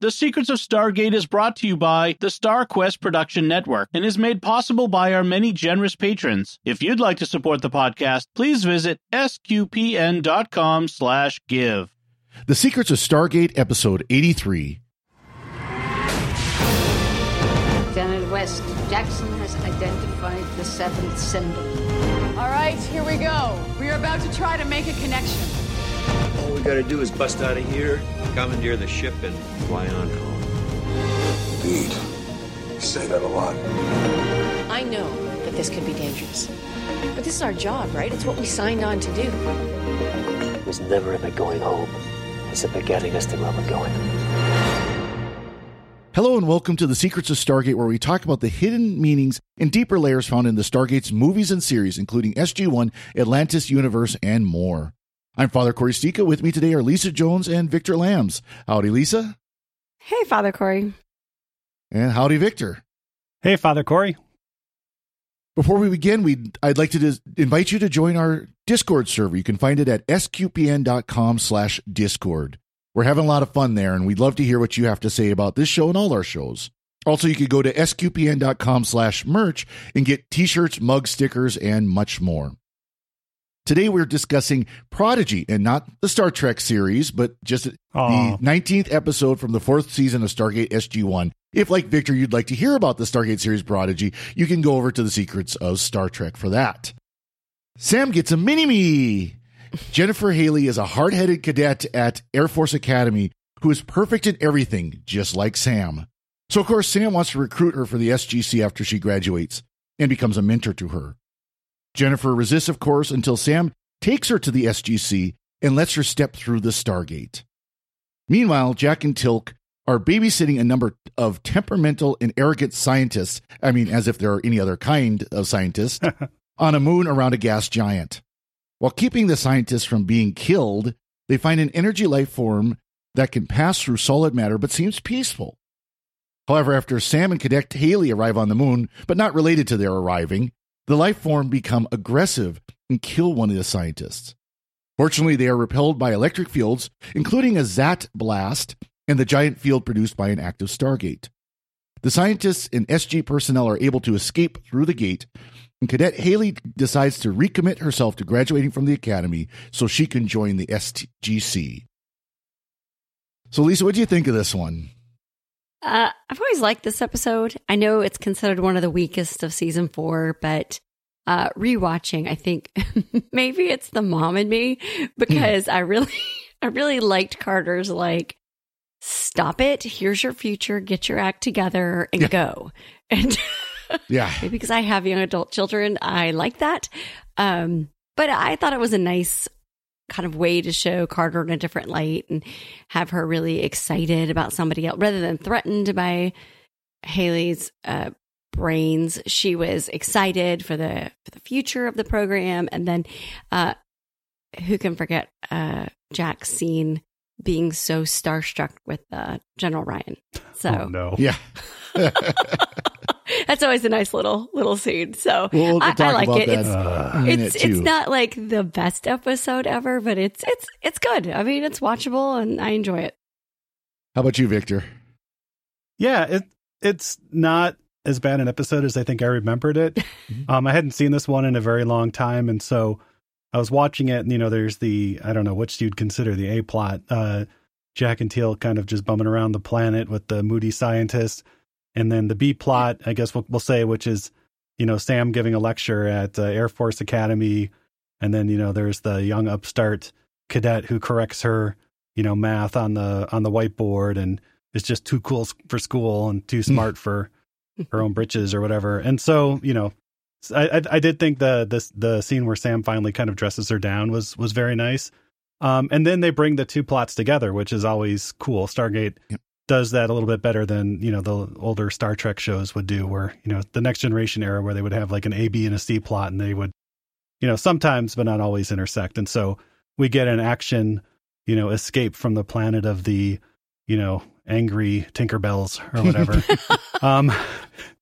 The Secrets of Stargate is brought to you by the StarQuest Production Network and is made possible by our many generous patrons. If you'd like to support the podcast, please visit sqpn.com slash give. The Secrets of Stargate, Episode 83. Janet West, Jackson has identified the seventh symbol. All right, here we go. We are about to try to make a connection. All we gotta do is bust out of here, commandeer the ship, and fly on home. Indeed. You say that a lot. I know that this could be dangerous. But this is our job, right? It's what we signed on to do. It was never about going home. It's about getting us to where we're going. Hello and welcome to the Secrets of Stargate, where we talk about the hidden meanings and deeper layers found in the Stargate's movies and series, including SG1, Atlantis Universe, and more. I'm Father Corey Sticha. With me today are Lisa Jones and Victor Lams. Howdy, Lisa. Hey, Father Corey. And howdy, Victor. Hey, Father Corey. Before we begin, we I'd like to dis- invite you to join our Discord server. You can find it at sqpn.com slash discord. We're having a lot of fun there, and we'd love to hear what you have to say about this show and all our shows. Also, you could go to sqpn.com slash merch and get t-shirts, mug stickers, and much more. Today we're discussing Prodigy and not the Star Trek series, but just Aw. the 19th episode from the fourth season of Stargate SG-1. If, like Victor, you'd like to hear about the Stargate series Prodigy, you can go over to the Secrets of Star Trek for that. Sam gets a mini-me. Jennifer Haley is a hard-headed cadet at Air Force Academy who is perfect in everything, just like Sam. So, of course, Sam wants to recruit her for the SGC after she graduates and becomes a mentor to her. Jennifer resists, of course, until Sam takes her to the SGC and lets her step through the Stargate. Meanwhile, Jack and Teal'c are babysitting a number of temperamental and arrogant scientists, I mean, as if there are any other kind of scientists, on a moon around a gas giant. While keeping the scientists from being killed, they find an energy life form that can pass through solid matter but seems peaceful. However, after Sam and Cadet Haley arrive on the moon, but not related to their arriving, the life form become aggressive and kill one of the scientists. Fortunately, they are repelled by electric fields, including a Zat blast and the giant field produced by an active Stargate. The scientists and SG personnel are able to escape through the gate, and Cadet Haley decides to recommit herself to graduating from the academy so she can join the SGC. So, Lisa, what do you think of this one? Uh, I've always liked this episode. I know it's considered one of the weakest of season four, but uh, rewatching, I think maybe it's the mom in me because I really, I really liked Carter's like, stop it. Here's your future. Get your act together and Yeah. go. And Yeah. maybe because I have young adult children, I like that. Um, but I thought it was a nice kind of way to show Carter in a different light and have her really excited about somebody else rather than threatened by Haley's uh, brains. She was excited for the for the future of the program, and then uh, who can forget uh, Jack's scene being so starstruck with uh, General Ryan? So Oh, no. Yeah. that's always a nice little little scene. So We'll, we'll I, I like it. that It's Uh, in a minute, it's too. it's not like the best episode ever, but it's it's it's good. I mean, it's watchable and I enjoy it. How about you, Victor? Yeah, it it's not as bad an episode as I think I remembered it. um, I hadn't seen this one in a very long time, and so I was watching it, and you know, there's the I don't know which you'd consider the A plot. Uh, Jack and Teal'c kind of just bumming around the planet with the moody scientist, and then the B plot, I guess we'll, we'll say, which is you know Sam giving a lecture at uh, Air Force Academy, and then you know there's the young upstart cadet who corrects her, you know, math on the on the whiteboard and is just too cool for school and too smart for her own britches or whatever. And so, you know, I, I, I did think the this the scene where Sam finally kind of dresses her down was was very nice. Um, and then they bring the two plots together, which is always cool. Stargate Yep. Does that a little bit better than you know the older Star Trek shows would do, where you know the Next Generation era, where they would have like an A, B, and a C plot, and they would, you know, sometimes but not always intersect. And so we get an action, you know, escape from the planet of the, you know, angry Tinkerbells or whatever. um,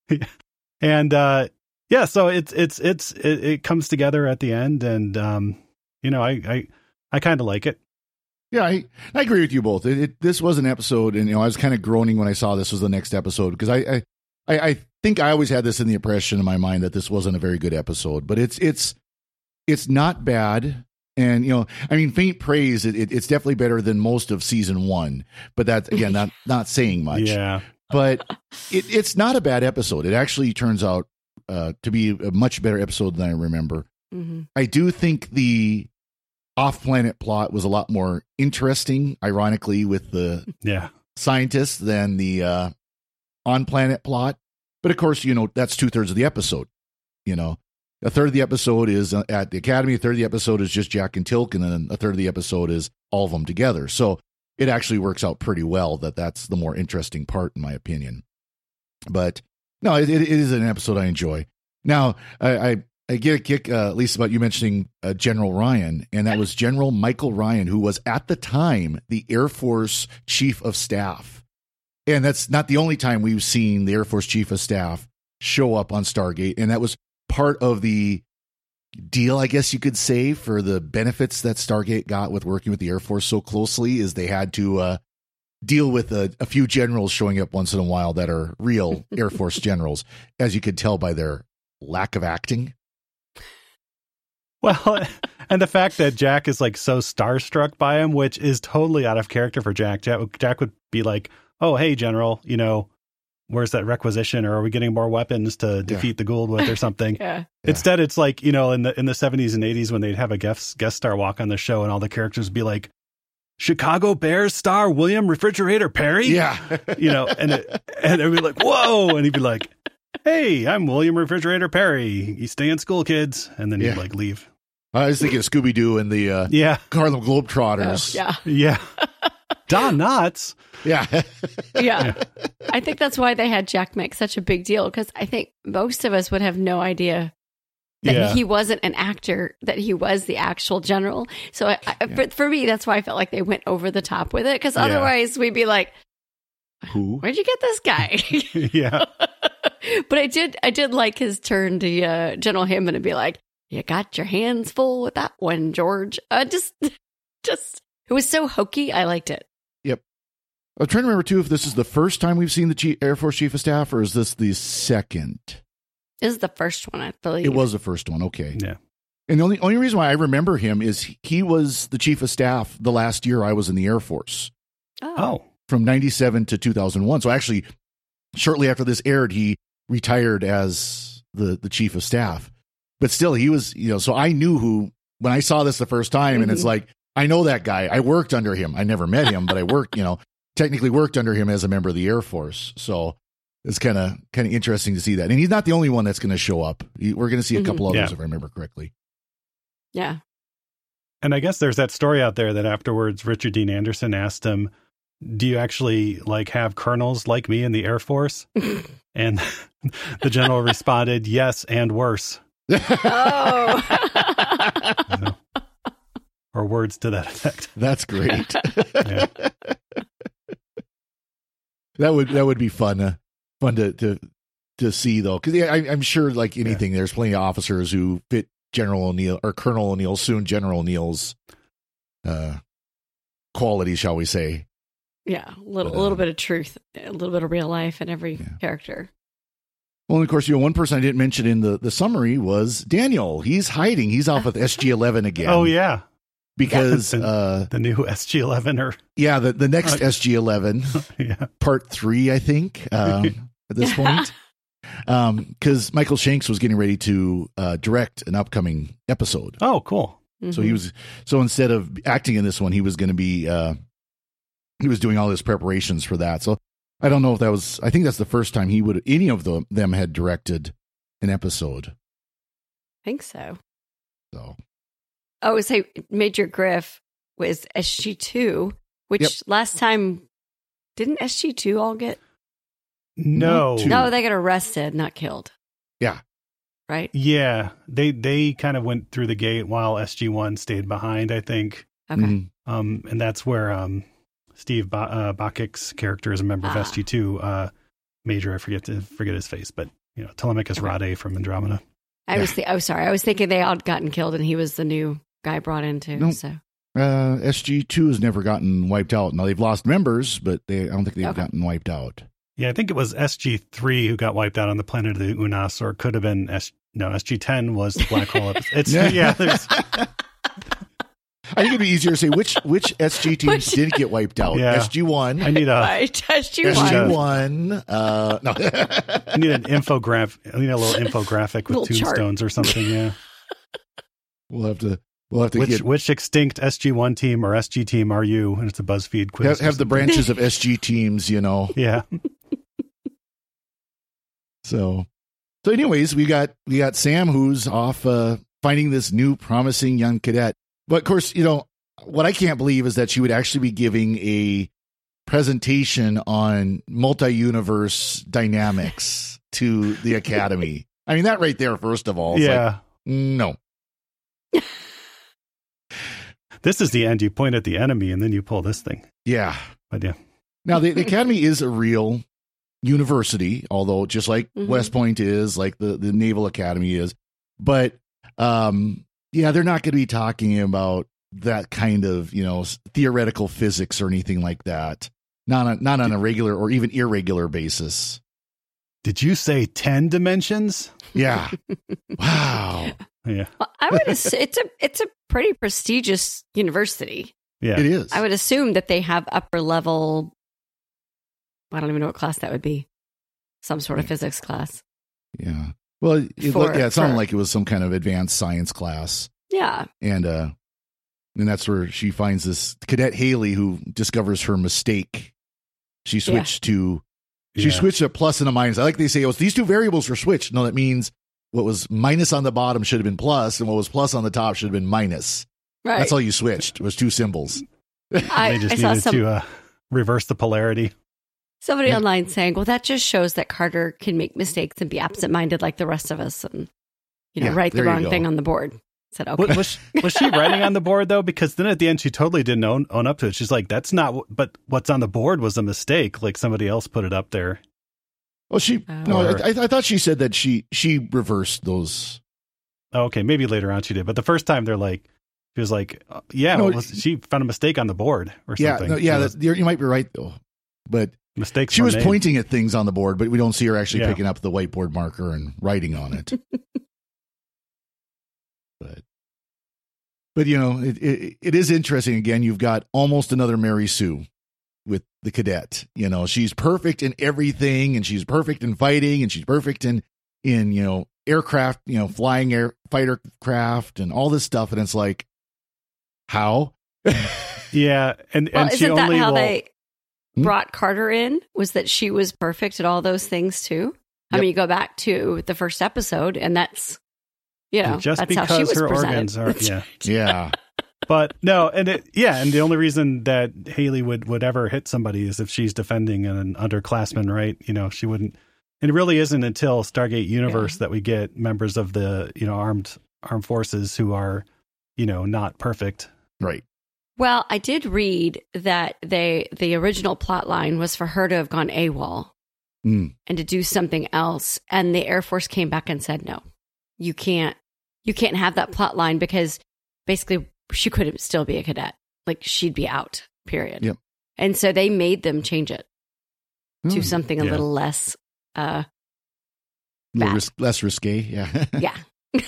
and uh, yeah, so it's it's it's it, it comes together at the end, and um, you know, I I I kind of like it. Yeah, I, I agree with you both. It, it, this was an episode, and you know, I was kind of groaning when I saw this was the next episode because I, I, I, I think I always had this in the impression in my mind that this wasn't a very good episode, but it's it's it's not bad. And you know, I mean, faint praise. It, it, it's definitely better than most of season one, but that's again not not saying much. Yeah. But it, it's not a bad episode. It actually turns out uh, to be a much better episode than I remember. Mm-hmm. I do think the off-planet plot was a lot more interesting, ironically, with the Yeah. scientists than the uh, on-planet plot. But of course, you know that's two thirds of the episode. You know, a third of the episode is uh, at the academy. A third of the episode is just Jack and Teal'c, and then a third of the episode is all of them together. So it actually works out pretty well. That that's the more interesting part, in my opinion. But no, it, it is an episode I enjoy. Now, I, I, I get a kick, uh, at least about you mentioning uh, General Ryan, and that was General Michael Ryan, who was at the time the Air Force Chief of Staff. And that's not the only time we've seen the Air Force Chief of Staff show up on Stargate, and that was part of the deal, I guess you could say, for the benefits that Stargate got with working with the Air Force so closely, is they had to uh, deal with a, a few generals showing up once in a while that are real Air Force generals, as you could tell by their lack of acting. Well, and the fact that Jack is like so starstruck by him, which is totally out of character for Jack. Jack, Jack would be like, "Oh, hey, General, you know, where's that requisition, or are we getting more weapons to defeat the Goa'uld with, or something?" Yeah. Instead, it's like you know, in the in the seventies and eighties when they'd have a guest guest star walk on the show, and all the characters would be like, "Chicago Bears star William Refrigerator Perry," Yeah. you know, and it, and it'd be like, "Whoa," and he'd be like. Hey, I'm William Refrigerator Perry. You stay in school, kids, and then he'd like leave. I was thinking Scooby Doo and the uh, Yeah, Harlem Globetrotters. Yeah. yeah. Don Knotts. Yeah. Yeah. I think that's why they had Jack make such a big deal because I think most of us would have no idea that Yeah. he wasn't an actor, that he was the actual general. So I, I, for, for me, that's why I felt like they went over the top with it because Yeah. otherwise we'd be like, Who? where'd you get this guy? yeah. but I did, I did like his turn to uh, General Hammond and be like, you got your hands full with that one, George. Uh, just, just, it was so hokey. I liked it. Yep. I'm trying to remember too if this is the first time we've seen the Chief, Air Force Chief of Staff, or is this the second? This is the first one, I believe. It was the first one. Okay. Yeah. And the only only reason why I remember him is he, he was the Chief of Staff the last year I was in the Air Force Oh, from '97 to 2001. So actually, shortly after this aired, he retired as the the Chief of Staff. But still, he was you know. So I knew who when I saw this the first time, and it's Mhm. like I know that guy. I worked under him. I never met him, but I worked you know technically worked under him as a member of the Air Force. So it's kind of kind of interesting to see that. And he's not the only one that's going to show up. We're going to see a Mhm. couple others Yeah. if I remember correctly. Yeah. and I guess there's that story out there that afterwards Richard Dean Anderson asked him, "Do you actually like have colonels like me in the Air Force?" and the general responded, "Yes, and worse," Oh. or words to that effect. That's great. Yeah. that would that would be fun. Uh, fun to to to see though, because yeah, I, I'm sure like anything, there's plenty of officers who fit General O'Neill or Colonel O'Neill, soon General O'Neill's uh, qualities, shall we say? yeah. A little, But, a little um, bit of truth, a little bit of real life in every Yeah. character. Well, and of course, you know, one person I didn't mention in the the summary was Daniel. He's hiding. He's off with SG11 again. Oh yeah, because Yeah. uh, the new SG11 or yeah, the the next Uh, SG11. yeah, part three, I think, um, at this point. Because Michael Shanks was getting ready to uh, direct an upcoming episode. oh cool. So he was so instead of acting in this one, he was going to be uh, he was doing all his preparations for that. So I don't know if that was. I think that's the first time he would any of the, them had directed an episode. I think so. So Oh, say Major Griff was SG two, which Yep. last time didn't SG two all get? No, Two. No, they got arrested, not killed. Yeah. Right. yeah, they they kind of went through the gate while SG1 stayed behind. I think. Okay. mhm. Um, and that's where um, Steve ba- uh, Bacic's character is a member of Ah. SG2. Uh, Major, I forget to forget his face, but you know, Telemachus Okay. Rhade from Andromeda. I was. Th- oh, sorry. I was thinking they all gotten killed, and he was the new guy brought in too. Nope. So Uh, SG two has never gotten wiped out. Now they've lost members, but they I don't think they've Okay. gotten wiped out. Yeah, I think it was SG3 who got wiped out on the planet of the Unas, or it could have been S. No, SG10 was the black hole. episode. It's yeah. there's, I think it'd be easier to say which which SG teams Which- did get wiped out. Yeah. SG one, I need a Right, test you SG one. one. Uh, no, I need an infograph. I need a little infographic with Little chart. tombstones or something. Yeah. we'll have to we'll have to Which get which extinct SG1 team or SG team are you? And it's a BuzzFeed quiz. have, have the branches of SG teams. You know, Yeah. So, so anyways, we got we got Sam who's off uh, finding this new promising young cadet. But of course, you know what I can't believe is that she would actually be giving a presentation on multi-universe dynamics to the academy. I mean, that right there, first of all, is like, yeah. no, this is the end. You point at the enemy and then you pull this thing. yeah. But yeah. Now, the, the academy is a real university, although just like Mhm. West Point is, like the, the Naval Academy is. But um, yeah, they're not going to be talking about that kind of you know theoretical physics or anything like that. Not on, not on a regular or even irregular basis. Did you say 10 dimensions? Yeah. wow. Yeah. Well, I would assume it's a it's a pretty prestigious university. Yeah. It is. I would assume that they have upper level. I don't even know what class that would be. Some sort of physics class. Yeah. Well, it, For- yeah, it sounded for- like it was some kind of advanced science class. Yeah. and uh and that's where she finds this cadet Haley who discovers her mistake. She Yeah. switched to she Yeah. switched a plus and a minus. I like they say, oh, these two variables were switched. No, that means what was minus on the bottom should have been plus, and what was plus on the top should have been minus. Right. That's all you switched was two symbols. I, they just I needed some, to uh, reverse the polarity. Somebody Yeah. online saying, "Well, that just shows that Carter can make mistakes and be absent-minded like the rest of us, and you know, Yeah, write the wrong thing on the board." I said, "Okay." Was, was, she, was she writing on the board though? Because then at the end, she totally didn't own, own up to it. She's like, "That's not." what- But what's on the board was a mistake. Like somebody else put it up there. Oh, she Oh. no, I, I thought she said that she she reversed those. Oh, okay, maybe later on she did. But the first time, they're like, she was like, uh, "Yeah, No, it was, she found a mistake on the board or Yeah, something." no, yeah, was- you might be right though, but mistakes. she were was made. pointing at things on the board, but we don't see her actually Yeah. picking up the whiteboard marker and writing on it. but but you know, it, it it is interesting. Again, you've got almost another Mary Sue with the cadet. You know, she's perfect in everything, and she's perfect in fighting, and she's perfect in in you know aircraft, you know, flying air fighter craft, and all this stuff. And it's like, how? Yeah, and well, and she isn't that only how will. they Hmm? brought Carter in? Was that she was perfect at all those things too? I mean, you go back to the first episode, and that's you know just that's how she because was her presented. organs are yeah yeah, but no and it yeah and the only reason that haley would would ever hit somebody is if she's defending an underclassman right you know she wouldn't and it really isn't until stargate universe that we get members of the you know armed armed forces who are you know not perfect right. Well, I did read that they the original plot line was for her to have gone AWOL Mm. and to do something else, and the Air Force came back and said, "No, you can't. You can't have that plot line because basically she couldn't still be a cadet. Like she'd be out. Period. Yep. And so they made them change it to Hmm. something a Yeah. little less. uh little ris- less risque. Yeah. Yeah.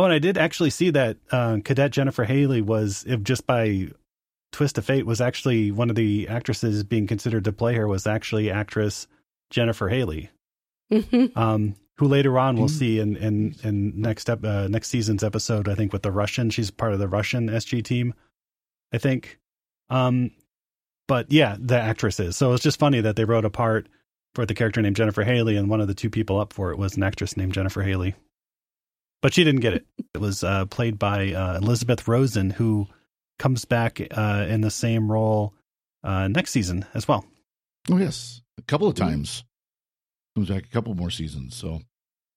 oh and i did actually see that uh, cadet jennifer haley was if just by twist of fate was actually one of the actresses being considered to play her was actually actress jennifer haley Mhm. um, who later on we'll Mm. see in in, in next ep- uh, next season's episode. I think with the Russian, she's part of the Russian SG team. I think, um, but yeah, the actress is. So it's just funny that they wrote a part for the character named Jennifer Haley, and one of the two people up for it was an actress named Jennifer Haley. But she didn't get it. It was uh, played by uh, Elizabeth Rosen, who comes back uh, in the same role uh, next season as well. Oh yes, a couple of times. Comes back a couple more seasons. So,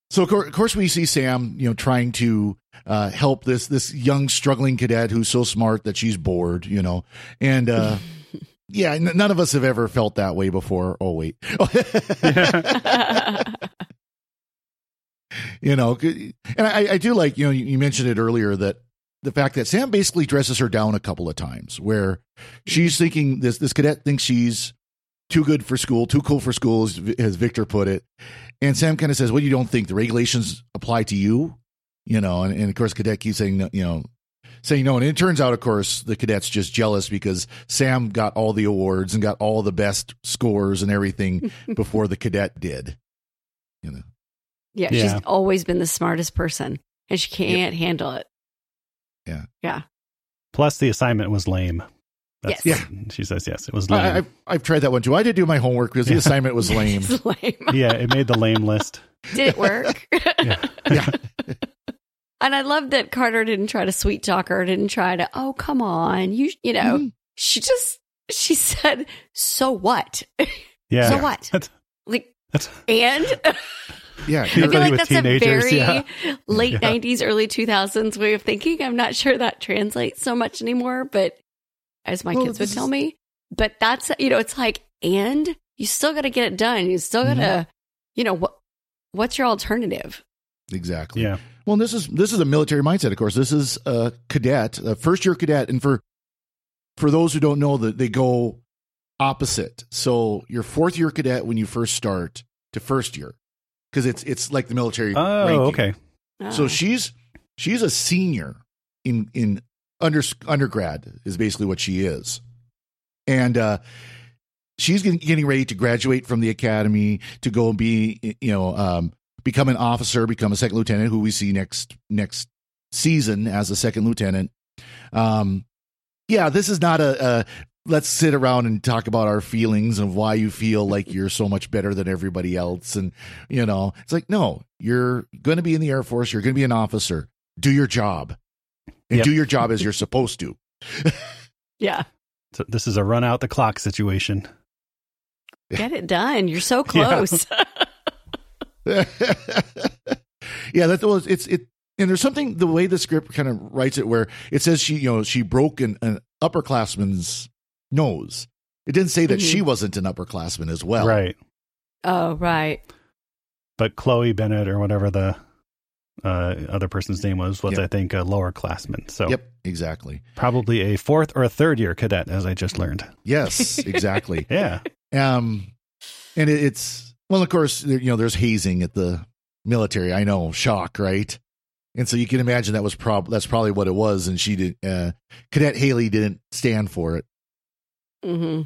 so of course, of course we see Sam, you know, trying to uh, help this this young struggling cadet who's so smart that she's bored, you know, and uh, yeah, n- none of us have ever felt that way before. Oh wait, you know, and I, I do like you know you mentioned it earlier that the fact that Sam basically dresses her down a couple of times, where she's thinking this this cadet thinks she's too good for school, too cool for school, as, as Victor put it, and Sam kind of says, "Well, you don't think the regulations apply to you?" You know, and, and of course, cadet keeps saying, you know, saying no, and it turns out, of course, the cadet's just jealous because Sam got all the awards and got all the best scores and everything before the cadet did. You know. Yeah, Yeah. she's always been the smartest person and she can't handle it. Yeah. Yeah. Plus, the assignment was lame. That's, Yes. She says yes. It was lame. I, I've, I've tried that one too. I did do my homework because the assignment was lame. It's lame. yeah, it made the lame list. Did it work? yeah. yeah. And I love that Carter didn't try to sweet talk her, didn't try to, oh, come on. You, you know, Mhm. she just, she said, so what? Yeah. So what? That's, Like, that's, and Yeah. I feel like that's teenagers, a very yeah. late Yeah. 90s, early 2000s way of thinking. I'm not sure that translates so much anymore, but as my Well, kids would tell me, but that's, you know, it's like, and you still got to get it done. You still got to, Mm-hmm. you know, what, what's your alternative? Exactly. yeah. Well, this is this is a military mindset, of course. This is a cadet, a first year cadet, and for for those who don't know, that they go opposite. So your fourth year cadet when you first start to first year, because it's it's like the military. Oh, ranking. okay. So Oh. she's she's a senior in in under undergrad is basically what she is, and uh, she's getting, getting ready to graduate from the academy to go and be you know um, become an officer, become a second lieutenant, who we see next next season as a second lieutenant. Um, yeah, this is not a, a let's sit around and talk about our feelings of why you feel like you're so much better than everybody else, and you know, it's like no, you're going to be in the Air Force, you're going to be an officer, do your job, and Yep. do your job as you're supposed to. yeah, So this is a run out the clock situation. get it done. You're so Yeah. close. yeah, that was it's it. And there's something the way the script kind of writes it where it says she you know she broke an, an upperclassman's nose. It didn't say that Mhm. she wasn't an upperclassman as well. Right. oh, right. But Chloe Bennett or whatever the uh, other person's name was, was Yep. I think a lower classman. So Yep. Exactly. probably a fourth or a third year cadet, as I just learned. Yes. Exactly. Yeah. um, and it, it's well, of course, you know, there's hazing at the military. I know, shock, right? And so you can imagine that was prob that's probably what it was. And she did. Uh, Cadet Haley didn't stand for it. Hmm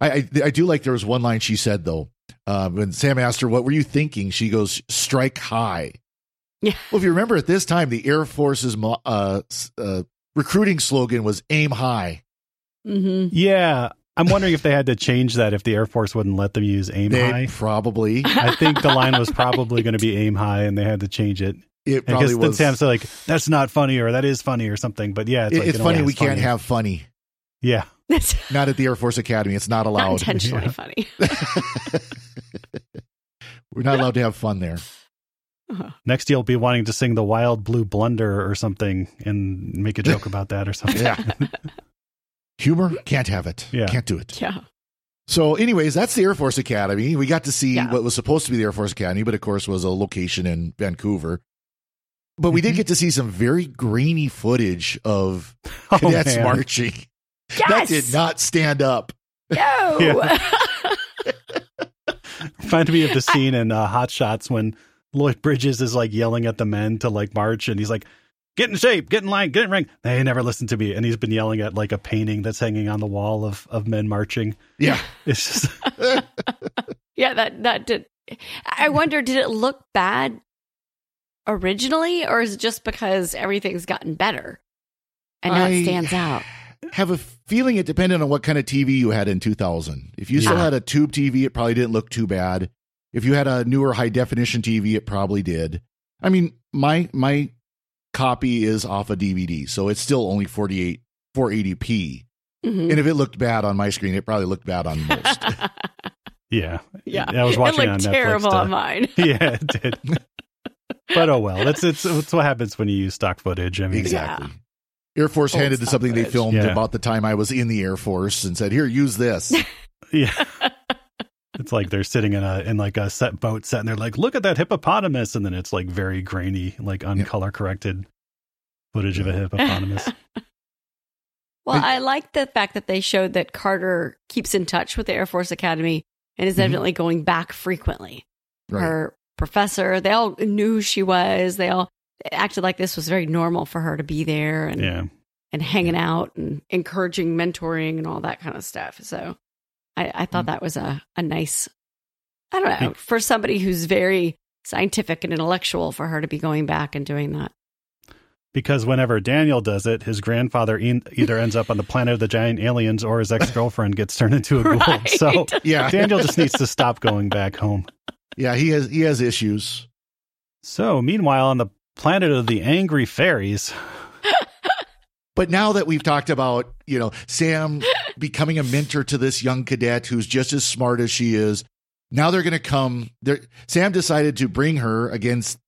I, I I do like there was one line she said though. Uh, when Sam asked her, "What were you thinking?" She goes, "Strike high." Yeah. Well, if you remember, at this time, the Air Force's uh, uh, recruiting slogan was "Aim high." hmm Yeah. I'm wondering if they had to change that if the Air Force wouldn't let them use aim They high. probably I think the line was probably going to be aim high and they had to change it. it I probably guess then was. Sam's like, that's not funny or that is funny or something. But yeah, it's, It- like, it's it only funny has we can't funny. have funny. Yeah. That's Not at the Air Force Academy. It's not not allowed. intentionally Yeah. funny. We're not allowed to have fun there. Next, you'll be wanting to sing the Wild Blue Blunder or something and make a joke about that or something. Yeah. Humor can't have it. Yeah. Can't do it. yeah. So, anyways, that's the Air Force Academy. We got to see Yeah. what was supposed to be the Air Force Academy, but of course was a location in Vancouver. But we did Mhm. get to see some very grainy footage of Oh, cadets man. marching. That did not stand up. No. Reminded me of the scene in uh, Hot Shots when Lloyd Bridges is like yelling at the men to like march and he's like, get in shape, get in line, get in rank. They never listen to me. And he's been yelling at like a painting that's hanging on the wall of, of men marching. Yeah. It's just, yeah, that that did. I wonder, did it look bad originally, or is it just because everything's gotten better and now I- it stands out? Have a feeling it depended on what kind of TV you had in 2000. If you still had a tube TV, it probably didn't look too bad. If you had a newer high definition TV, it probably did. I mean, my my copy is off a DVD, so it's still only 48 480p. Mhm. And if it looked bad on my screen, it probably looked bad on most. yeah. yeah, I was watching it on looked Netflix. terrible to- on mine. yeah, it did. but oh well, that's it's, it's what happens when you use stock footage. I mean, exactly. Air Force Old handed to stock something they filmed Yeah. about the time I was in the Air Force and said, "Here, use this." Yeah. It's like they're sitting in a in like a set boat set and they're like, look at that hippopotamus, and then it's like very grainy, like uncolor corrected footage of a hippopotamus. Well, I like the fact that they showed that Carter keeps in touch with the Air Force Academy and is Mhm. evidently going back frequently. Right. Her professor, they all knew who she was. They all acted like this was very normal for her to be there and yeah. and hanging out and encouraging mentoring and all that kind of stuff. So I, I thought mm. that was a, a nice, I don't know, for somebody who's very scientific and intellectual for her to be going back and doing that. Because whenever Daniel does it, his grandfather e- either ends up on the planet of the giant aliens or his ex girlfriend gets turned into a ghoul. Right. So Yeah. Daniel just needs to stop going back home. Yeah, he has he has issues. So meanwhile, on the planet of the angry fairies, But now that we've talked about, you know, Sam becoming a mentor to this young cadet who's just as smart as she is, now they're going to come. Sam decided to bring her against,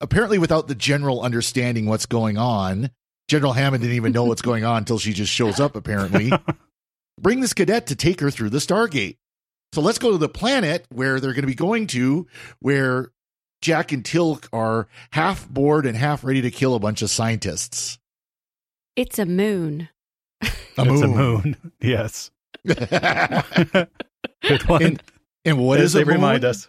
apparently without the general understanding what's going on. General Hammond didn't even know what's going on until she just shows up, apparently. bring this cadet to take her through the Stargate. So let's go to the planet where they're going to be going to, where Jack and Teal'c are half bored and half ready to kill a bunch of scientists. It's a moon. A it's a moon. Yes. Good one. and, and what As is they a moon? remind us?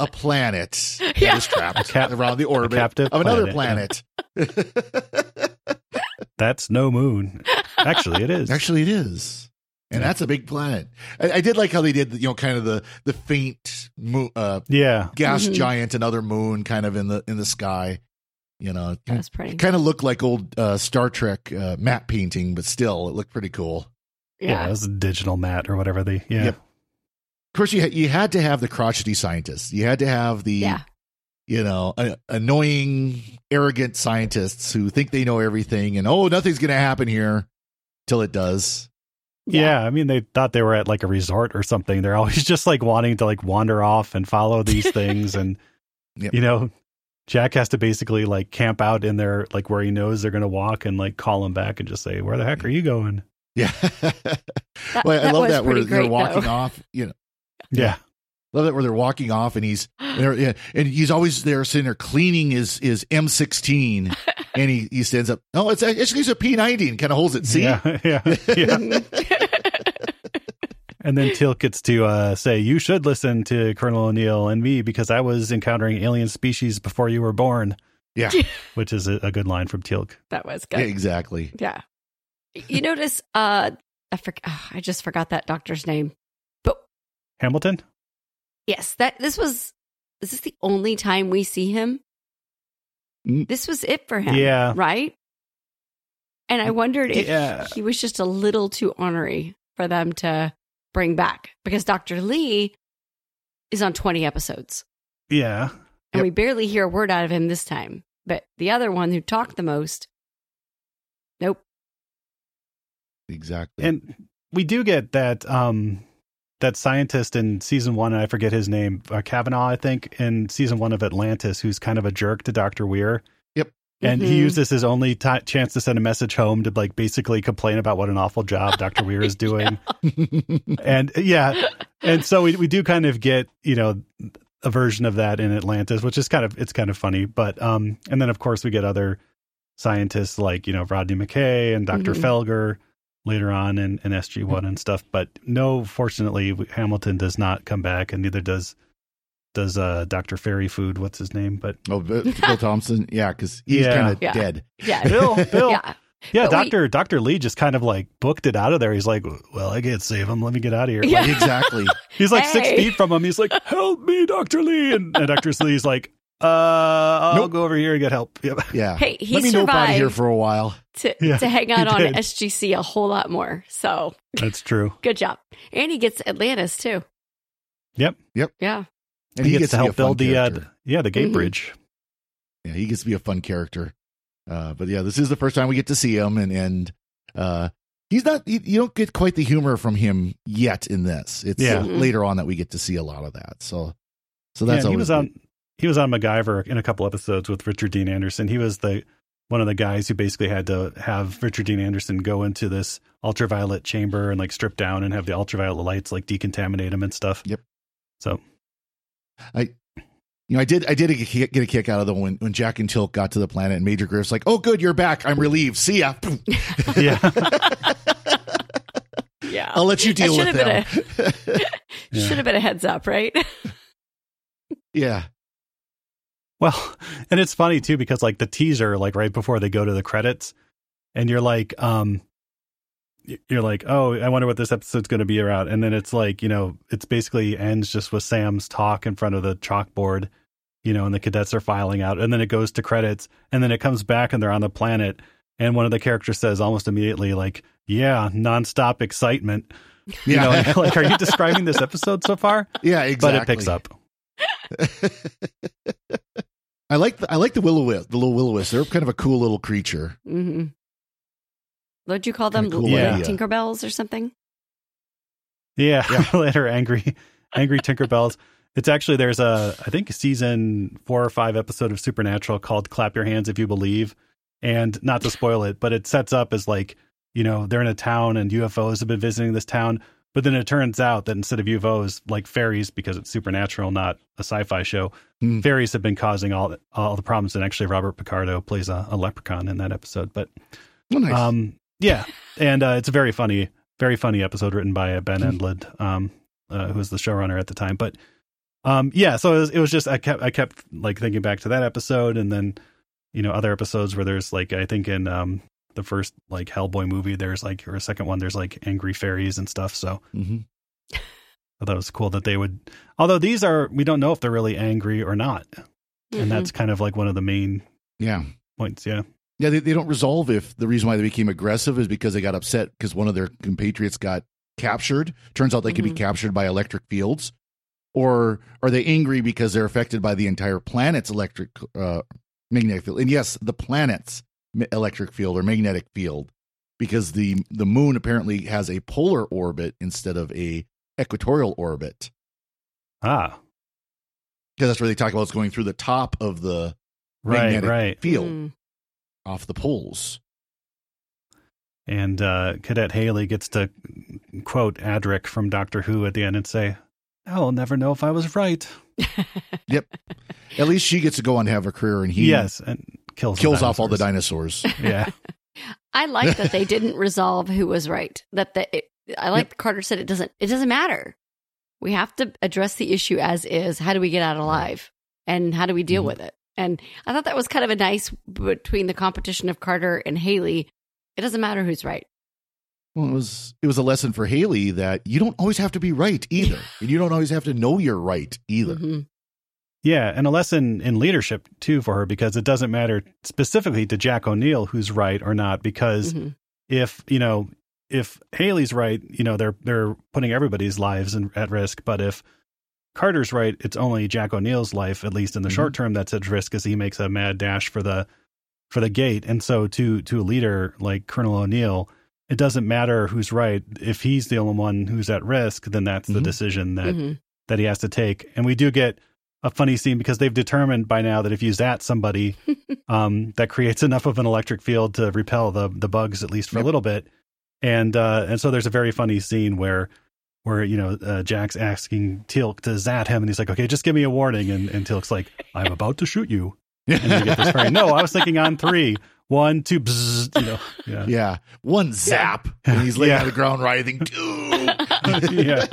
A planet that Yeah. is trapped cap- around the orbit captive of another planet, planet. That's no moon. Actually, it is. Actually, it is, and Yeah. that's a big planet. I, I did like how they did, you know, kind of the the faint moon, uh, yeah. gas Mhm. giant, another moon, kind of in the in the sky. You know, That was pretty. kind of looked like old uh, Star Trek uh, map painting, but still, it looked pretty cool. Yeah. Yeah. it was a digital mat or whatever they. Yeah. Yep. Of course, you had, you had to have the crotchety scientists. You had to have the Yeah. you know a, annoying, arrogant scientists who think they know everything, and oh, nothing's going to happen here till it does. Yeah, I mean, they thought they were at like a resort or something. They're always just like wanting to like wander off and follow these things, and Yep. you know, Jack has to basically like camp out in there, like where he knows they're going to walk, and like call him back and just say, "Where the heck are you going?" Yeah. That- well, I that love that where pretty they're walking though. off. You know, Yeah, love that where they're walking off, and he's and, yeah, and he's always there sitting there cleaning his his M sixteen, and he he stands up. No, it's actually it's a P ninety, and kind of holds it. See, yeah, yeah, yeah. And then Teal'c gets to uh, say, "You should listen to Colonel O'Neill and me because I was encountering alien species before you were born." Yeah. which is a, a good line from Teal'c. That was Yeah, good. exactly. Yeah. You notice, uh, I, for, oh, I just forgot that doctor's name. But Hamilton. yes, that this was, is this the only time we see him? Mm. This was it for him. Yeah. Right? And I wondered if Yeah. he was just a little too ornery for them to bring back because Dr. Lee is on 20 episodes Yeah, and Yep. we barely hear a word out of him this time. But the other one who talked the most, nope. Exactly. and we do get that um that scientist in season one, and I forget his name, uh, Kavanagh, I think, in season one of Atlantis, who's kind of a jerk to Doctor Weir. And Mhm. he used this his only ti chance to send a message home to like basically complain about what an awful job Doctor Weir is doing. and yeah, and so we we do kind of get you know a version of that in Atlantis, which is kind of it's kind of funny. But um, and then of course we get other scientists like you know Rodney McKay and doctor Mhm. Felger later on in, in SG One and stuff. But no, fortunately, Hamilton does not come back, and neither does does uh Doctor Fairy Food. What's his name? But oh, Bill Bill Thompson. Yeah, because he's Yeah. kind of Yeah. dead. Yeah. Bill, Bill. Yeah. Yeah, But we- Doctor Doctor Lee just kind of like booked it out of there. He's like, "Well, I can't save him. Let me get out of here." Yeah. Like, exactly. he's like six feet from him. He's like, "Help me, Doctor Lee!" And, and Doctor Lee's like, "Uh, I'll Nope. go over here and get help." Yep. Yeah. Hey, he Let me nope out of here survived. for a while. to, Yeah, to hang out on. SGC a whole lot more. So That's true. good job. And he gets Atlantis too. Yep. Yep. Yeah. And he, gets, to help fun build the uh, yeah the gate Mhm. bridge. yeah, he gets to be a fun character. Uh, but yeah, this is the first time we get to see him, and and uh, he's not. You, you don't get quite the humor from him yet in this. It's Yeah. Mhm. later on that we get to see a lot of that. So, so that's and he always was on good. he was on MacGyver in a couple episodes with Richard Dean Anderson. He was the one of the guys who basically had to have Richard Dean Anderson go into this ultraviolet chamber and like strip down and have the ultraviolet lights like decontaminate him and stuff. Yep. So I You know, I did I did get a kick out of the when when Jack and Teal'c got to the planet and Major Griff's like, "Oh, good, you're back. I'm relieved. See ya." yeah. Yeah. I'll let you deal with should them. a- Yeah. Should have been a heads up, right? yeah. Well, and it's funny too because like the teaser, like right before they go to the credits, and you're like, um, y- you're like, oh, I wonder what this episode's going to be about, and then it's like, you know, it's basically ends just with Sam's talk in front of the chalkboard, you know, and the cadets are filing out, and then it goes to credits, and then it comes back and they're on the planet, and one of the characters says almost immediately, like, yeah, nonstop excitement. You know, Yeah. like, are you describing this episode so far? Yeah, exactly. But it picks up. I like the I like the willow the little will They're kind of a cool little creature. hmm What'd you call them? Kinda cool Yeah. Tinkerbells or something? Yeah, Yeah. later angry, angry Tinkerbells. It's actually there's a I think season four or five episode of Supernatural called "Clap Your Hands If You Believe," and not to spoil it, but it sets up as like you know they're in a town and UFOs have been visiting this town, but then it turns out that instead of UFOs, like fairies, because it's supernatural, not a sci-fi show, Hmm. fairies have been causing all the, all the problems. And actually, Robert Picardo plays a, a leprechaun in that episode, but Oh, nice. um, yeah, and uh, it's a very funny, very funny episode written by uh, Ben Edlund, um, uh, who was the showrunner at the time. But um, yeah, so it was, it was just I kept I kept like thinking back to that episode, and then you know other episodes where there's like I think in um the first like Hellboy movie there's like or a second one there's like angry fairies and stuff. So Mhm. I thought it was cool that they would. Although these are we don't know if they're really angry or not, Mhm. and that's kind of like one of the main Yeah. points. Yeah. Yeah, they, they don't resolve if the reason why they became aggressive is because they got upset because one of their compatriots got captured. Turns out they could be Mhm. captured by electric fields. Or are they angry because they're affected by the entire planet's electric uh, magnetic field? And yes, the planet's electric field or magnetic field, because the the moon apparently has a polar orbit instead of a equatorial orbit. Ah. Because that's where they talk about it's going through the top of the Right. magnetic Right. field Mm. Off the poles. And uh, Cadet Haley gets to quote Adric from Doctor Who at the end and say, I'll never know if I was right. Yep. At least she gets to go on to have a career, and he yes. And kills, kills off all the dinosaurs. dinosaurs. Yeah. I like that they didn't resolve who was right. That the, it, I like Carter said it doesn't it doesn't matter. We have to address the issue as is. How do we get out alive? And how do we deal Mhm. with it? And I thought that was kind of a nice between the competition of Carter and Haley. It doesn't matter who's right. Well, it was it was a lesson for Haley that you don't always have to be right either, and you don't always have to know you're right either. Mhm. Yeah. And a lesson in leadership, too, for her, because it doesn't matter specifically to Jack O'Neill who's right or not, because Mhm. if, you know, if Haley's right, you know, they're they're putting everybody's lives in, at risk. But if Carter's right, it's only Jack O'Neill's life, at least in the Mhm. short term, that's at risk as he makes a mad dash for the for the gate. And so to to a leader like Colonel O'Neill, it doesn't matter who's right. If he's the only one who's at risk, then that's the Mhm. decision that Mhm. that he has to take. And we do get a funny scene because they've determined by now that if you zat somebody, um, that creates enough of an electric field to repel the the bugs at least for a little bit. And uh, and so there's a very funny scene where where you know uh, Jack's asking Teal'c to zat him, and he's like, "Okay, just give me a warning." And and Teal'c's like, "I'm about to shoot you." And you get this very, no, I was thinking on three, one, two, bzzz, you know, yeah, Yeah, one zap when he's laying Yeah. on the ground writhing. Yeah.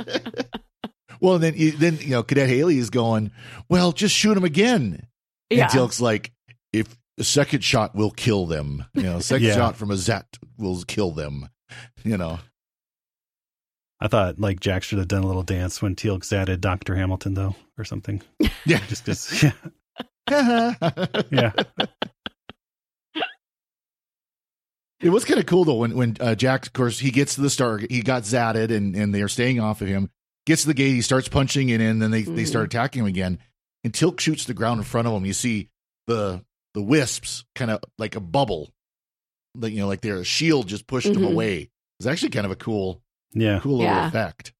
Well, then then you know Cadet Haley is going. Well, just shoot him again. And Yeah. Teal'c's like, if a second shot will kill them, you know, second Yeah. shot from a zat will kill them. You know, I thought like Jack should have done a little dance when Teal'c zatted Doctor Hamilton though, or something. yeah, Just because, yeah, yeah. It was kind of cool though when when uh, Jack, of course, he gets to the star, he got zatted, and and they're staying off of him. Gets to the gate, he starts punching it in, then they they Mhm. start attacking him again. And Teal'c shoots the ground in front of him. You see the the wisps kind of like a bubble, like you know, like their shield just pushed them Mhm. away. It's actually kind of a cool, Yeah. cool little Yeah. effect.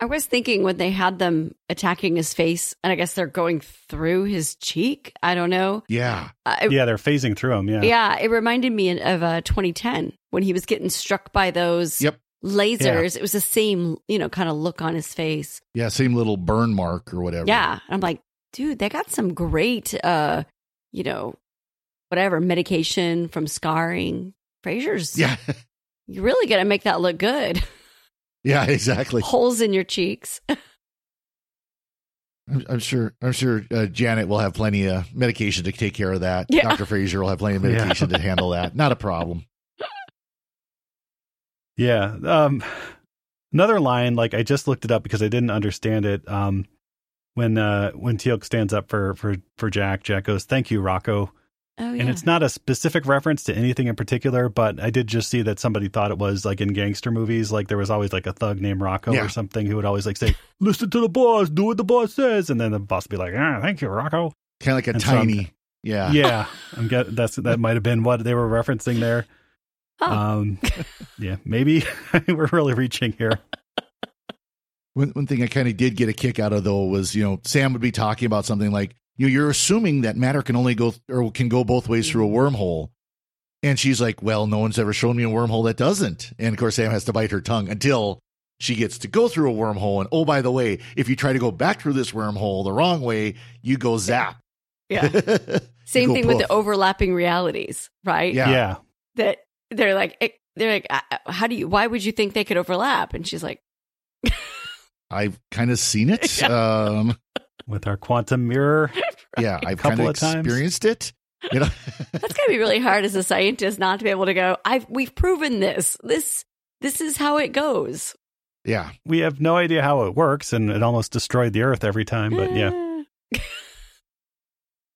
I was thinking when they had them attacking his face, and I guess they're going through his cheek. I don't know. Yeah, Uh, it- Yeah, they're phasing through them. Yeah. yeah. it reminded me of uh, 2010 when he was getting struck by those Yep. lasers. It was the same, you know, kind of look on his face. yeah, same little burn mark or whatever. Yeah, I'm like, dude, they got some great, uh, you know, whatever medication from scarring. Fraiser's, Yeah. you're really gonna make that look good. Yeah, exactly. Holes in your cheeks. I'm, I'm sure. I'm sure uh, Janet will have plenty of medication to take care of that. Yeah. Doctor Fraiser will have plenty of Yeah. medication to handle that. Not a problem. Yeah. Um, another line, like I just looked it up because I didn't understand it. Um, when uh, when Teal'c stands up for for for Jack, Jack goes, "Thank you, Rocco." Oh yeah. And it's not a specific reference to anything in particular, but I did just see that somebody thought it was like in gangster movies, like there was always like a thug named Rocco Yeah. or something who would always like say, "Listen to the boss, do what the boss says," and then the boss would be like, "Ah, thank you, Rocco." Kind of like a And so I'm- tiny. yeah. Yeah, I'm get that's that might have been what they were referencing there. Huh. Um, yeah, maybe we're really reaching here. One, one thing I kind of did get a kick out of though was you know Sam would be talking about something like you know, you're assuming that matter can only go or can go both ways through a wormhole, and she's like, well, no one's ever shown me a wormhole that doesn't, and of course Sam has to bite her tongue until she gets to go through a wormhole, and oh by the way, if you try to go back through this wormhole the wrong way, you go zap. yeah. Same go thing with the overlapping realities, right? Yeah. Yeah, That they're like, they're like, how do you? Why would you think they could overlap? And she's like, I've kind of seen it. Um, with our quantum mirror. yeah, I've Couple kind of of times. experienced it. You know, that's gonna be really hard as a scientist not to be able to go. I've we've proven this. This this is how it goes. yeah, We have no idea how it works, and it almost destroyed the Earth every time. But yeah,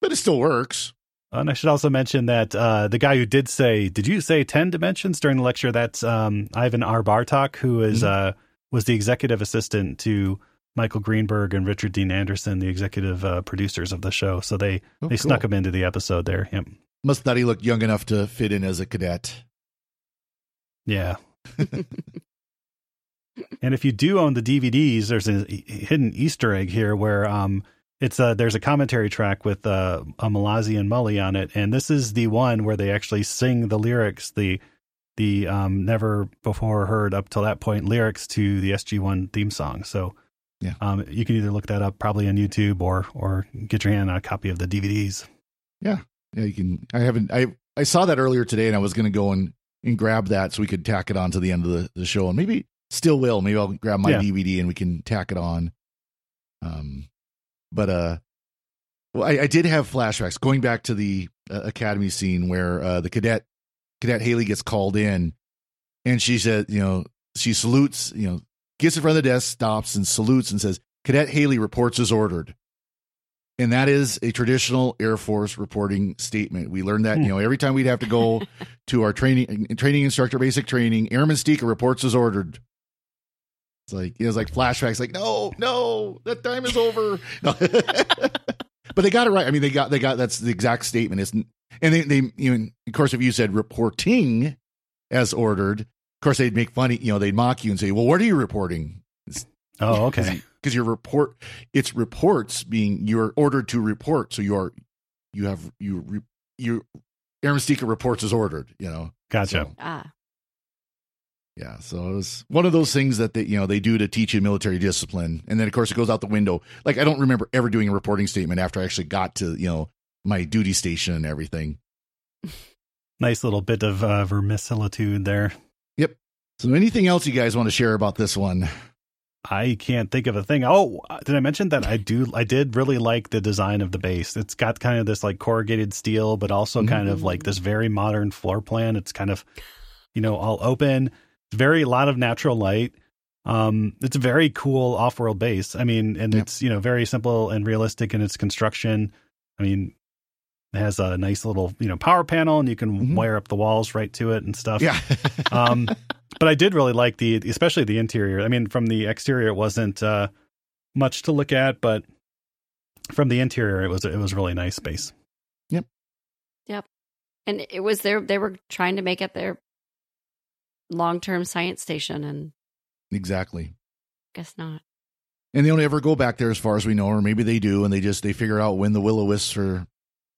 but it still works. and I should also mention that uh, the guy who did say, "Did you say ten dimensions?" during the lecture? That's um, Ivon R. Bartok, who is, uh, was the executive assistant to Michael Greenburg and Richard Dean Anderson, the executive uh, producers of the show. So they Oh, they snuck him into the episode there. Yep. Must thought he looked young enough to fit in as a cadet. Yeah. and if you do own the DVDs, there's a hidden Easter egg here where um it's uh there's a commentary track with uh a Mallozzi and Mullie on it, and this is the one where they actually sing the lyrics, the the um never before heard up till that point lyrics to the SG One theme song. So Yeah. um you can either look that up probably on YouTube or or get your hand on a copy of the DVDs. Yeah, Yeah, you can. I haven't. I I saw that earlier today, and I was going to go and and grab that so we could tack it on to the end of the, the show, and maybe still will. Maybe I'll grab my Yeah. DVD and we can tack it on. Um, but uh, well, I, I did have flashbacks going back to the uh, academy scene where uh, the cadet cadet Hailey gets called in, and she said, you know, she salutes, you know, gets in front of the desk, stops, and salutes, and says, "Cadet Hailey reports as ordered." And that is a traditional Air Force reporting statement. We learned that, you know, every time we'd have to go to our training training instructor basic training, Airman Sticha reports as ordered. It's like it was like flashbacks, like no, no, that time is over. No. but they got it right. I mean, they got they got that's the exact statement. Isn't and they they you know, of course if you said reporting as ordered, of course they'd make funny. You know, they'd mock you and say, "Well, what are you reporting?" Oh, okay. because your report it's reports being you're ordered to report so you are you have you re, you Aaron Sticha reports is ordered you know Gotcha. So, Ah, yeah so it was one of those things that they you know they do to teach you military discipline and then of course it goes out the window like I don't remember ever doing a reporting statement after I actually got to you know my duty station and everything Nice little bit of uh, vermicelitude there. So anything else you guys want to share about this one I can't think of a thing. Oh, did I mention that I do? I did really like the design of the base. It's got kind of this like corrugated steel, but also kind of like this very modern floor plan. It's kind of, you know, all open. It's very a lot of natural light. Um, it's a very cool off-world base. I mean, and it's you know very simple and realistic in its construction. I mean, it has a nice little you know power panel, and you can Mhm. wire up the walls right to it and stuff yeah um, but I did really like the, especially the interior. I mean, from the exterior, it wasn't uh, much to look at, but from the interior, it was it was really nice space. Yep. Yep. And it was there. They were trying to make it their long term science station, and exactly guess not. and they don't ever go back there as far as we know or maybe they do and they just they figure out when the will o wisps are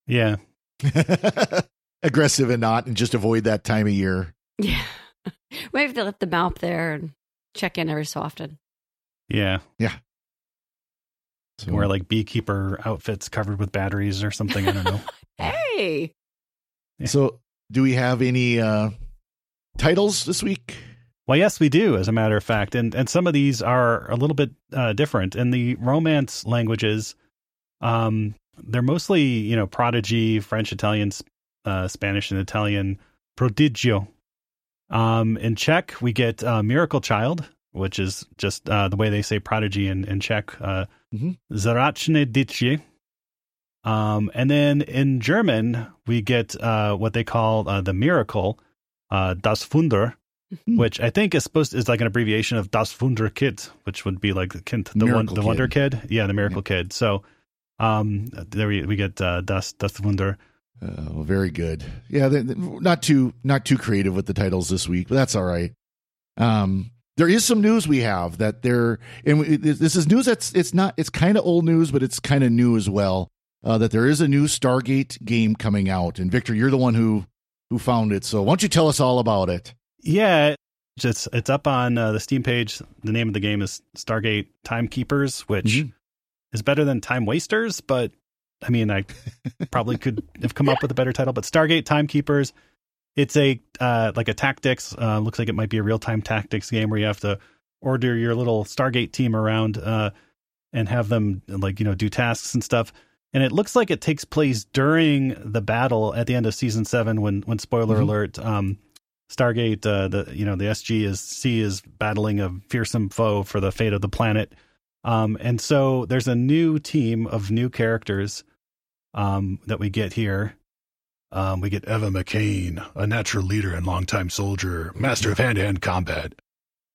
Yeah, aggressive and not and just avoid that time of year. Yeah, we have to let them out there and check in every so often. yeah. Yeah. So- Wear like beekeeper outfits covered with batteries or something. I don't know. Hey. So, do we have any uh, titles this week? Well, yes, we do, as a matter of fact, and and some of these are a little bit uh, different. In the Romance languages, um, they're mostly you know Prodigy, French, Italian, uh, Spanish, and Italian. Prodigio. Um, in Czech, we get uh, Miracle Child, which is just uh, the way they say Prodigy in, in Czech. Uh, Mhm. Dítě. Um, and then in German, we get uh, what they call uh, the miracle, uh, Das Wunder, Hmm. which I think is supposed to, is like an abbreviation of Das Wunder Kind, which would be like the kind, the one, the Wonder Kid. Kid, yeah, the Miracle Kid. So, um, there we we get uh, Das Das Wunder. Oh, very good. Yeah, they, they- not too not too creative with the titles this week, but that's all right. Um, there is some news we have that there, and we, this is news that's it's not it's kind of old news, but it's kind of new as well. Uh, that there is a new Stargate game coming out, and Victor, you're the one who who found it. So why don't you tell us all about it? Yeah, it's it's up on uh, the Steam page. The name of the game is Stargate Timekeepers, which Mhm. is better than Time Wasters, but I mean, I probably could have come up with a better title. But Stargate Timekeepers, it's a uh, like a tactics. Uh, looks like it might be a real time tactics game where you have to order your little Stargate team around uh, and have them like you know do tasks and stuff. And it looks like it takes place during the battle at the end of season seven when when spoiler Mhm. alert. Um, Stargate, uh, the you know the SG is C is battling a fearsome foe for the fate of the planet, um, and so there's a new team of new characters um, that we get here. Um, we get Eva McCain, a natural leader and longtime soldier, master of hand-to-hand combat,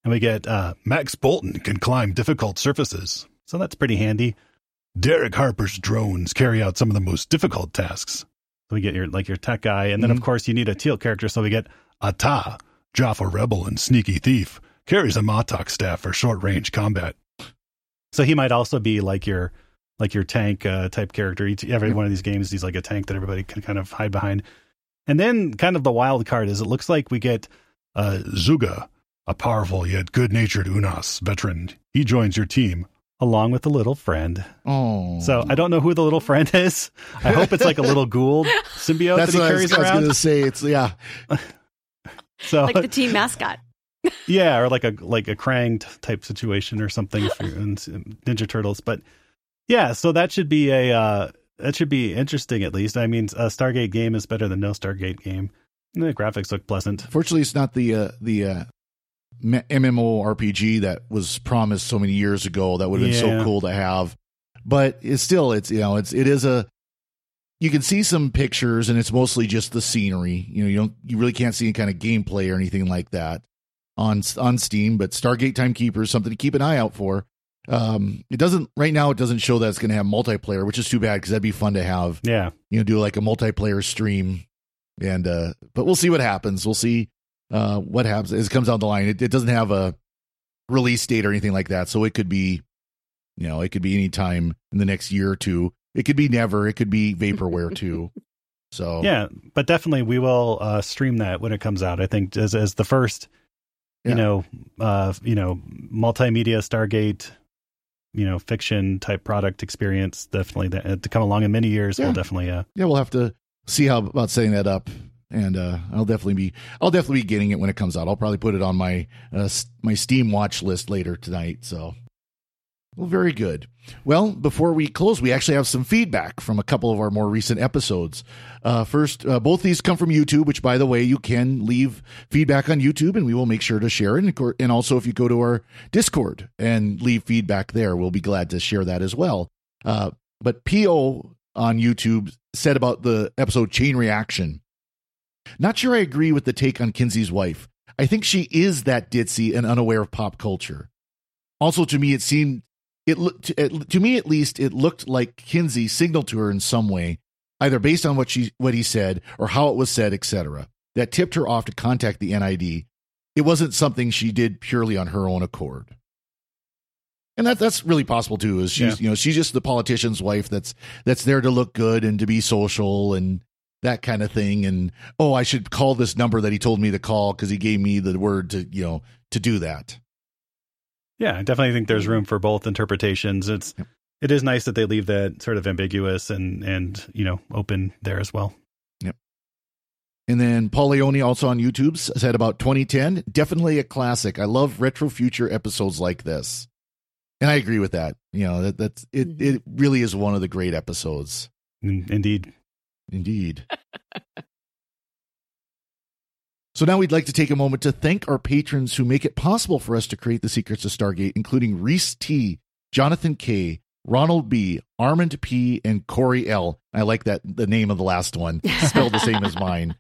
and we get uh, Max Bolton can climb difficult surfaces, so that's pretty handy. Derek Harper's drones carry out some of the most difficult tasks. So we get your like your tech guy, and then of Mhm. course you need a Teal'c character, so we get Ata, Jaffa Rebel and Sneaky Thief, carries a ma'tok staff for short range combat. So he might also be like your like your tank uh, type character. Each, every one of these games, he's like a tank that everybody can kind of hide behind. And then kind of the wild card is it looks like we get uh, Zuga, a powerful yet good natured Unas veteran. He joins your team along with a little friend. Oh, So I don't know who the little friend is. I hope it's like a little Goa'uld symbiote that's that he what I was, carries I was around. going to say. It's yeah, So Like the team mascot. yeah, or like a like a Krang type situation or something if Ninja Turtles. But yeah, so that should be a uh, that should be interesting at least. I mean, a Stargate game is better than no Stargate game. The graphics look pleasant. Fortunately, it's not the uh, the uh, MMORPG that was promised so many years ago. That would have been Yeah. so cool to have, but it's still it's you know it's it is a you can see some pictures and it's mostly just the scenery. You know you don't you really can't see any kind of gameplay or anything like that on on Steam. But Stargate Timekeeper is something to keep an eye out for. Um, it doesn't right now. It doesn't show that it's going to have multiplayer, which is too bad because that'd be fun to have Yeah, you know do like a multiplayer stream and uh but we'll see what happens we'll see uh what happens as it comes down the line it, it doesn't have a release date or anything like that so it could be you know it could be any time in the next year or two it could be never it could be vaporware too so yeah, but definitely we will uh, stream that when it comes out. I think as as the first, you Yeah. know, uh, you know, multimedia Stargate, you know, fiction type product experience. Definitely that, uh, to come along in many years. Yeah. We'll definitely uh, yeah we'll have to see how about setting that up and uh i'll definitely be i'll definitely be getting it when it comes out i'll probably put it on my uh my steam watch list later tonight so well very good. Well before we close we actually have some feedback from a couple of our more recent episodes. Uh first uh, both these come from youtube which by the way you can leave feedback on youtube and we will make sure to share it. And, also if you go to our discord and leave feedback there we'll be glad to share that as well. Uh but po on youtube said about the episode chain reaction. Not sure I agree with the take on Kinsey's wife. I think she is that ditzy and unaware of pop culture. Also, to me, it seemed it looked to, to me at least it looked like Kinsey signaled to her in some way, either based on what she what he said or how it was said, etc. That tipped her off to contact the NID. It wasn't something she did purely on her own accord. And that that's really possible too. Is she's you know she's just the politician's wife that's that's there to look good and to be social and that kind of thing and oh i should call this number that he told me to call because he gave me the word to you know to do that Yeah, I definitely think there's room for both interpretations. It's Yep. it is nice that they leave that sort of ambiguous and and you know open there as well. Yep. And then Paul Leone also on YouTube said about 2010, definitely a classic. I love retro future episodes like this. And I agree with that. You know, that that's it Mm-hmm. it really is one of the great episodes. Indeed. Indeed. so now we'd like to take a moment to thank our patrons who make it possible for us to create the secrets of Stargate, including Reese T, Jonathan K, Ronald B, Armand P, and Corey L. I like that the name of the last one spelled the same as mine.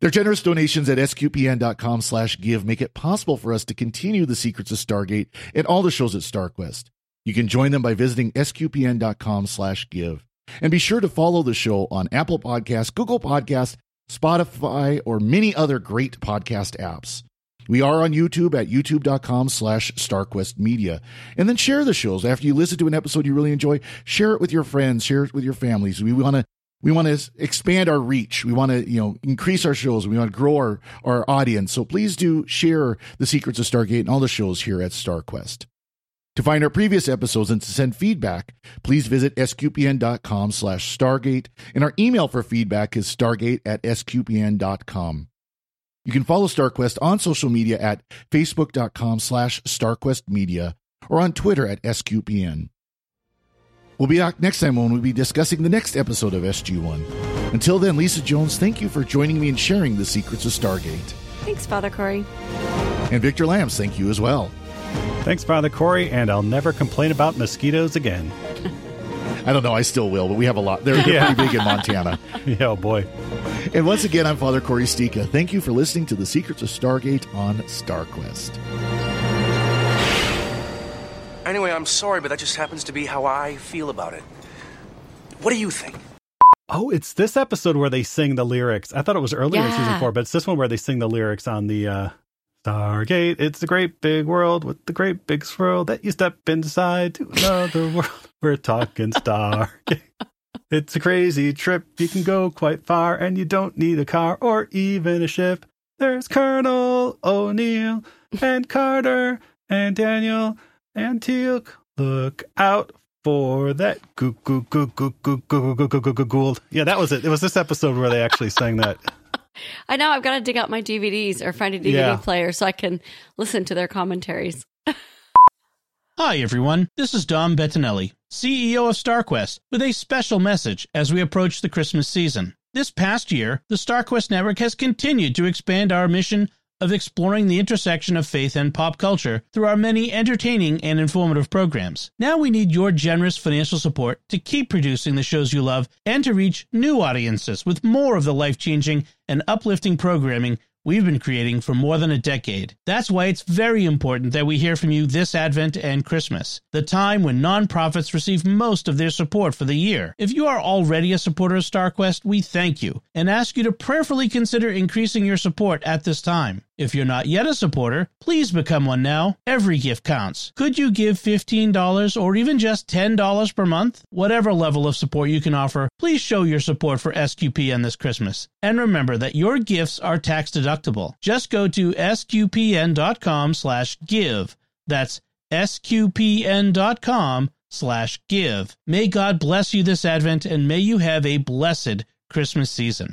Their generous donations at sqpn.com slash give make it possible for us to continue the secrets of Stargate and all the shows at StarQuest. You can join them by visiting sqpn.com slash give. And be sure to follow the show on Apple Podcasts, Google Podcasts, Spotify, or many other great podcast apps. We are on YouTube at youtube.com slash StarQuest Media. And then share the shows. After you listen to an episode you really enjoy, share it with your friends, share it with your families. We want to we want to expand our reach. We want to, you know, increase our shows. We want to grow our, our audience. So please do share the secrets of Stargate and all the shows here at StarQuest. To find our previous episodes and to send feedback, please visit sqpn.com slash Stargate. And our email for feedback is stargate at sqpn.com. You can follow StarQuest on social media at facebook.com slash starquestmedia or on Twitter at SQPN. We'll be back next time when we'll be discussing the next episode of SG1. Until then, Lisa Jones, thank you for joining me and sharing the secrets of Stargate. Thanks, Father Corey. And Victor Lams, thank you as well. Thanks, Father Corey, and I'll never complain about mosquitoes again. I don't know, I still will, but we have a lot. They're, they're Yeah. pretty big in Montana. Yeah, oh boy. And once again, I'm Father Corey Sticha. Thank you for listening to the Secrets of Stargate on StarQuest. Anyway, I'm sorry, but that just happens to be how I feel about it. What do you think? Oh, it's this episode where they sing the lyrics. I thought it was earlier in season four, but it's this one where they sing the lyrics on the uh, Stargate, it's the great big world with the great big swirl that you step inside to another world. We're talking Stargate. It's a crazy trip. You can go quite far and you don't need a car or even a ship. There's Colonel O'Neill and Carter and Daniel and Teal'c. Look out for that goo goo goo goo goo goo goo goo goo goo Goa'uld. Yeah, that was it. It was this episode where they actually sang that. I know I've got to dig out my DVDs or find a DVD Yeah. player so I can listen to their commentaries. Hi, everyone. This is Dom Bettinelli, CEO of StarQuest, with a special message as we approach the Christmas season. This past year, the StarQuest network has continued to expand our mission of exploring the intersection of faith and pop culture through our many entertaining and informative programs. Now we need your generous financial support to keep producing the shows you love and to reach new audiences with more of the life changing and uplifting programming we've been creating for more than a decade. That's why it's very important that we hear from you this Advent and Christmas, the time when nonprofits receive most of their support for the year. If you are already a supporter of StarQuest, we thank you and ask you to prayerfully consider increasing your support at this time. If you're not yet a supporter, please become one now. Every gift counts. Could you give $15 or even just $10 per month? Whatever level of support you can offer, please show your support for SQPN this Christmas. And remember that your gifts are tax deductible. Just go to sqpn.com slash give. That's sqpn.com slash give. May God bless you this Advent and may you have a blessed Christmas season.